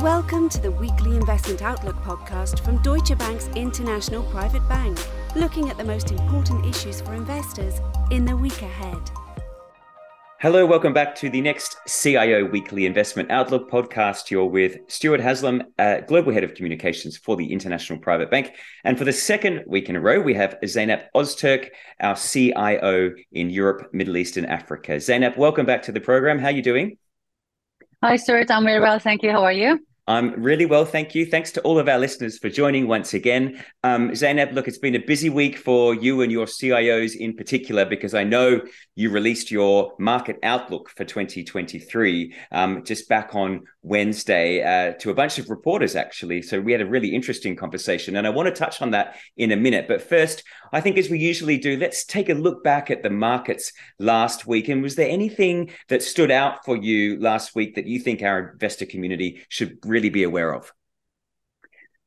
Welcome to the weekly investment outlook podcast from Deutsche Bank's International Private Bank, looking at the most important issues for investors in the week ahead. Hello, welcome back to the next CIO Weekly Investment Outlook podcast. You're with Stuart Haslam, uh, Global Head of Communications for the International Private Bank. And for the second week in a row, we have Zeynep Ozturk, our CIO in Europe, Middle East, and Africa. Zeynep, welcome back to the program. How are you doing? Hi, Stuart. I'm very well. Thank you. How are you? I'm really well, thank you. Thanks to all of our listeners for joining once again. Um, Zeynep, look, it's been a busy week for you and your CIOs in particular, because I know you released your market outlook for 2023 um, just back on Wednesday uh, to a bunch of reporters, actually. So we had a really interesting conversation, and I want to touch on that in a minute. But first, I think as we usually do, let's take a look back at the markets last week. And was there anything that stood out for you last week that you think our investor community should really be aware of?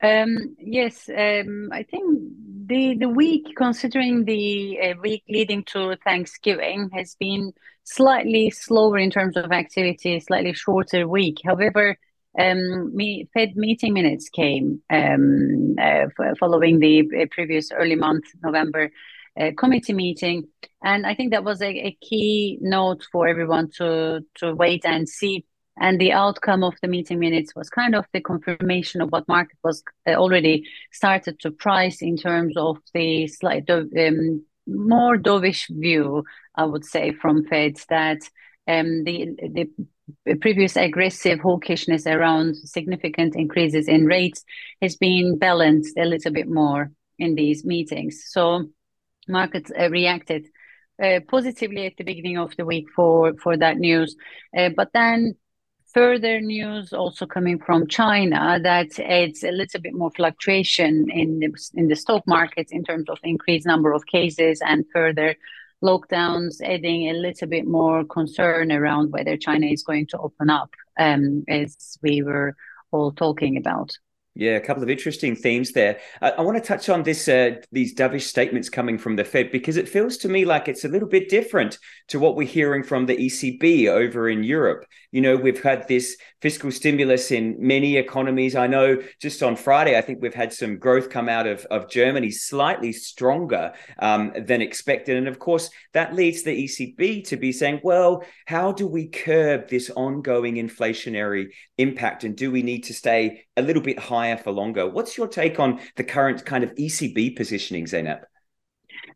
Um, yes, um, I think the the week, considering the uh, week leading to Thanksgiving, has been slightly slower in terms of activity, slightly shorter week. However, um, me, Fed meeting minutes came um, uh, following the uh, previous early month November uh, committee meeting, and I think that was a, a, key note for everyone to to wait and see. And the outcome of the meeting minutes was kind of the confirmation of what market was uh, already started to price in terms of the slight um, more dovish view, I would say, from Fed that um, the the previous aggressive hawkishness around significant increases in rates has been balanced a little bit more in these meetings. So markets uh, reacted uh, positively at the beginning of the week for for that news, uh, but then further news also coming from China that adds a little bit more fluctuation in the, in the stock markets in terms of increased number of cases and further lockdowns, adding a little bit more concern around whether China is going to open up, um, as we were all talking about. Yeah, a couple of interesting themes there. I, I want to touch on this uh, these dovish statements coming from the Fed because it feels to me like it's a little bit different to what we're hearing from the ECB over in Europe. You know, we've had this fiscal stimulus in many economies. I know just on Friday, I think we've had some growth come out of, of Germany slightly stronger um, than expected. And of course, that leads the ECB to be saying, well, how do we curb this ongoing inflationary impact? And do we need to stay a little bit higher for longer? What's your take on the current kind of ECB positioning, Zeynep?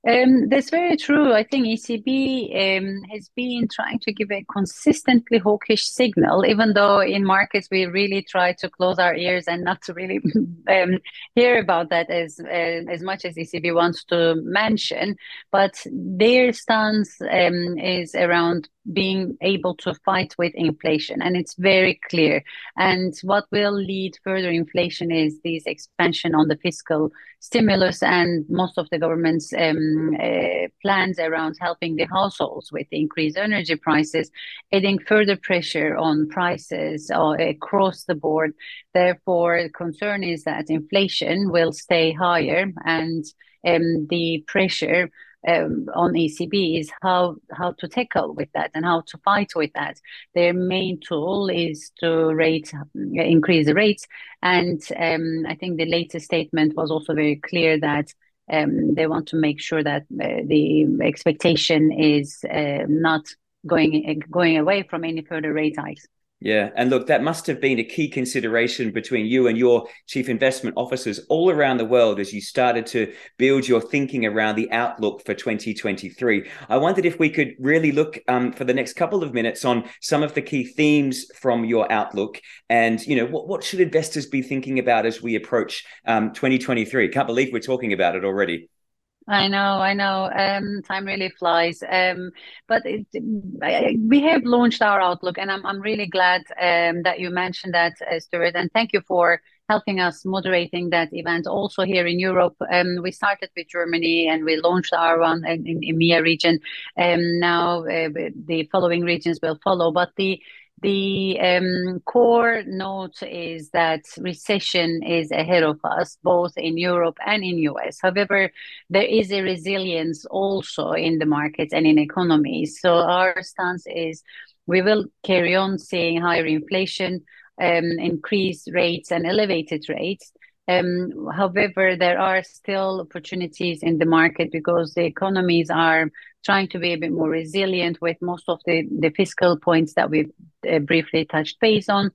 Um, that's very true. I think ECB um, has been trying to give a consistently hawkish signal, even though in markets we really try to close our ears and not to really um, hear about that as uh, as much as ECB wants to mention. But their stance um, is around being able to fight with inflation and it's very clear. And what will lead further inflation is this expansion on the fiscal stimulus and most of the government's um, uh, plans around helping the households with increased energy prices adding further pressure on prices uh, across the board. Therefore the concern is that inflation will stay higher and um, the pressure um, on ECB is how how to tackle with that and how to fight with that. Their main tool is to rate increase the rates, and um, I think the latest statement was also very clear that. Um, they want to make sure that uh, the expectation is uh, not going going away from any further rate hikes. Yeah. And look, that must have been a key consideration between you and your chief investment officers all around the world as you started to build your thinking around the outlook for 2023. I wondered if we could really look um, for the next couple of minutes on some of the key themes from your outlook and, you know, what, what should investors be thinking about as we approach um, 2023? Can't believe we're talking about it already. I know, I know. Um, time really flies. Um, but it, I, we have launched our outlook, and I'm I'm really glad um, that you mentioned that, uh, Stuart. And thank you for helping us moderating that event. Also here in Europe, um, we started with Germany, and we launched our one in, in EMEA region. Um, now uh, the following regions will follow, but the the um, core note is that recession is ahead of us, both in Europe and in US. However, there is a resilience also in the markets and in economies. So our stance is we will carry on seeing higher inflation, um, increased rates and elevated rates. Um, however, there are still opportunities in the market because the economies are trying to be a bit more resilient with most of the, fiscal points that we've uh, briefly touched base on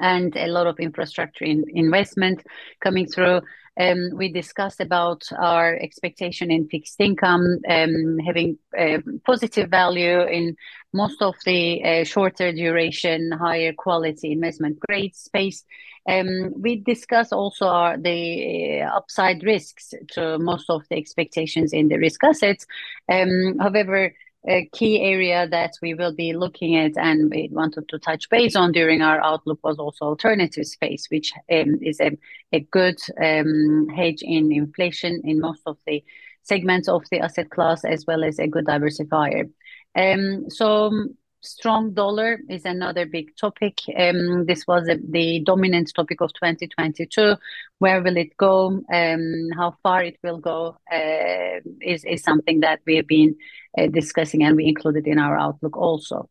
and a lot of infrastructure in, investment coming through. Um, we discussed about our expectation in fixed income um, having a positive value in most of the uh, shorter duration, higher quality investment grade space. Um, we discuss also our, the uh, upside risks to most of the expectations in the risk assets. Um, however, a key area that we will be looking at and we wanted to touch base on during our outlook was also alternative space, which um, is a, a good um, hedge in inflation in most of the segments of the asset class, as well as a good diversifier. Um, so strong dollar is another big topic. Um, this was a, the dominant topic of 2022. Where will it go? Um, how far it will go uh, is, is something that we have been uh, discussing and we included in our outlook also.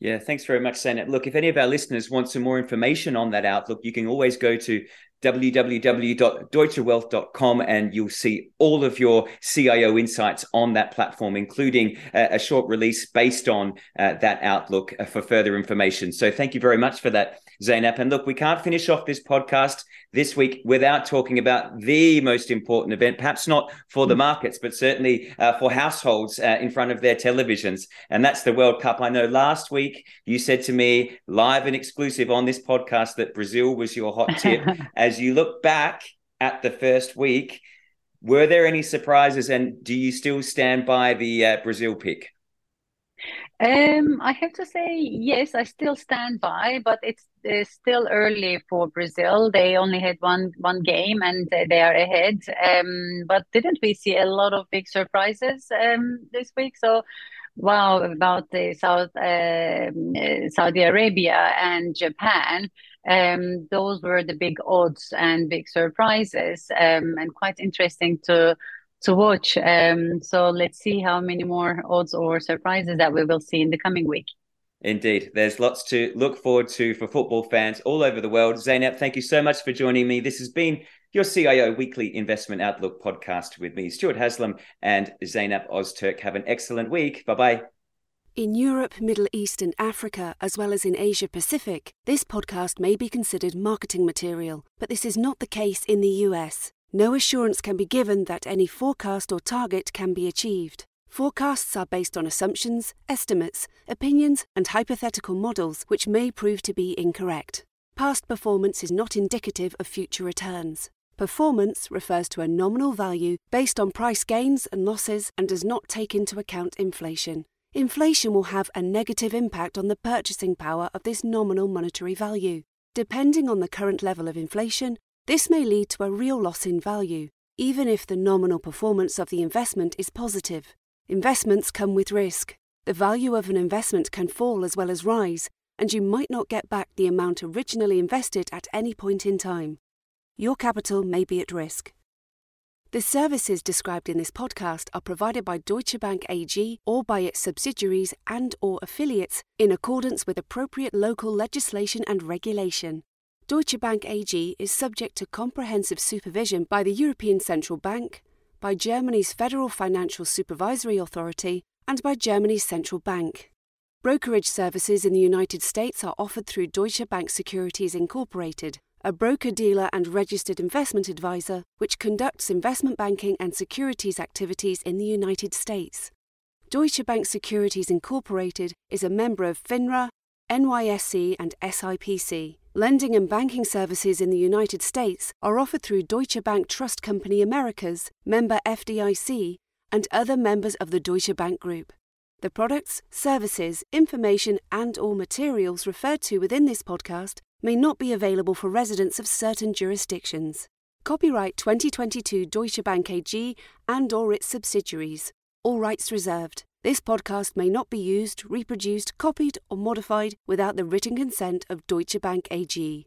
Yeah, thanks very much, Zeynep. Look, if any of our listeners want some more information on that outlook, you can always go to www.deutschewealth.com and you'll see all of your CIO insights on that platform, including a, a short release based on uh, that outlook uh, for further information. So thank you very much for that, Zeynep. And look, we can't finish off this podcast this week without talking about the most important event, perhaps not for the markets, but certainly uh, for households uh, in front of their televisions. And that's the World Cup. I know last week you said to me live and exclusive on this podcast that Brazil was your hot tip. As you look back at the first week, were there any surprises and do you still stand by the uh, Brazil pick? Um, I have to say, yes, I still stand by, but it's, it's still early for Brazil. They only had one one game and they are ahead. Um, but didn't we see a lot of big surprises um, this week? So, wow, about the South uh, Saudi Arabia and Japan. Um, those were the big odds and big surprises, um, and quite interesting to to watch. Um, so let's see how many more odds or surprises that we will see in the coming week. Indeed, there's lots to look forward to for football fans all over the world. Zeynep, thank you so much for joining me. This has been your CIO Weekly Investment Outlook podcast with me, Stuart Haslam and Zeynep Ozturk. Have an excellent week. Bye bye. In Europe, Middle East, and Africa, as well as in Asia Pacific, this podcast may be considered marketing material, but this is not the case in the US. No assurance can be given that any forecast or target can be achieved. Forecasts are based on assumptions, estimates, opinions, and hypothetical models which may prove to be incorrect. Past performance is not indicative of future returns. Performance refers to a nominal value based on price gains and losses and does not take into account inflation. Inflation will have a negative impact on the purchasing power of this nominal monetary value. Depending on the current level of inflation, this may lead to a real loss in value, even if the nominal performance of the investment is positive. Investments come with risk. The value of an investment can fall as well as rise, and you might not get back the amount originally invested at any point in time. Your capital may be at risk. The services described in this podcast are provided by Deutsche Bank AG or by its subsidiaries and or affiliates in accordance with appropriate local legislation and regulation. Deutsche Bank AG is subject to comprehensive supervision by the European Central Bank, by Germany's Federal Financial Supervisory Authority, and by Germany's Central Bank. Brokerage services in the United States are offered through Deutsche Bank Securities Incorporated, a broker dealer and registered investment advisor which conducts investment banking and securities activities in the United States. Deutsche Bank Securities Incorporated is a member of FINRA, NYSE, and SIPC. Lending and banking services in the United States are offered through Deutsche Bank Trust Company Americas, member FDIC, and other members of the Deutsche Bank Group. The products, services, information, and or materials referred to within this podcast may not be available for residents of certain jurisdictions. Copyright 2022 Deutsche Bank AG and or its subsidiaries. All rights reserved. This podcast may not be used, reproduced, copied, or modified without the written consent of Deutsche Bank AG.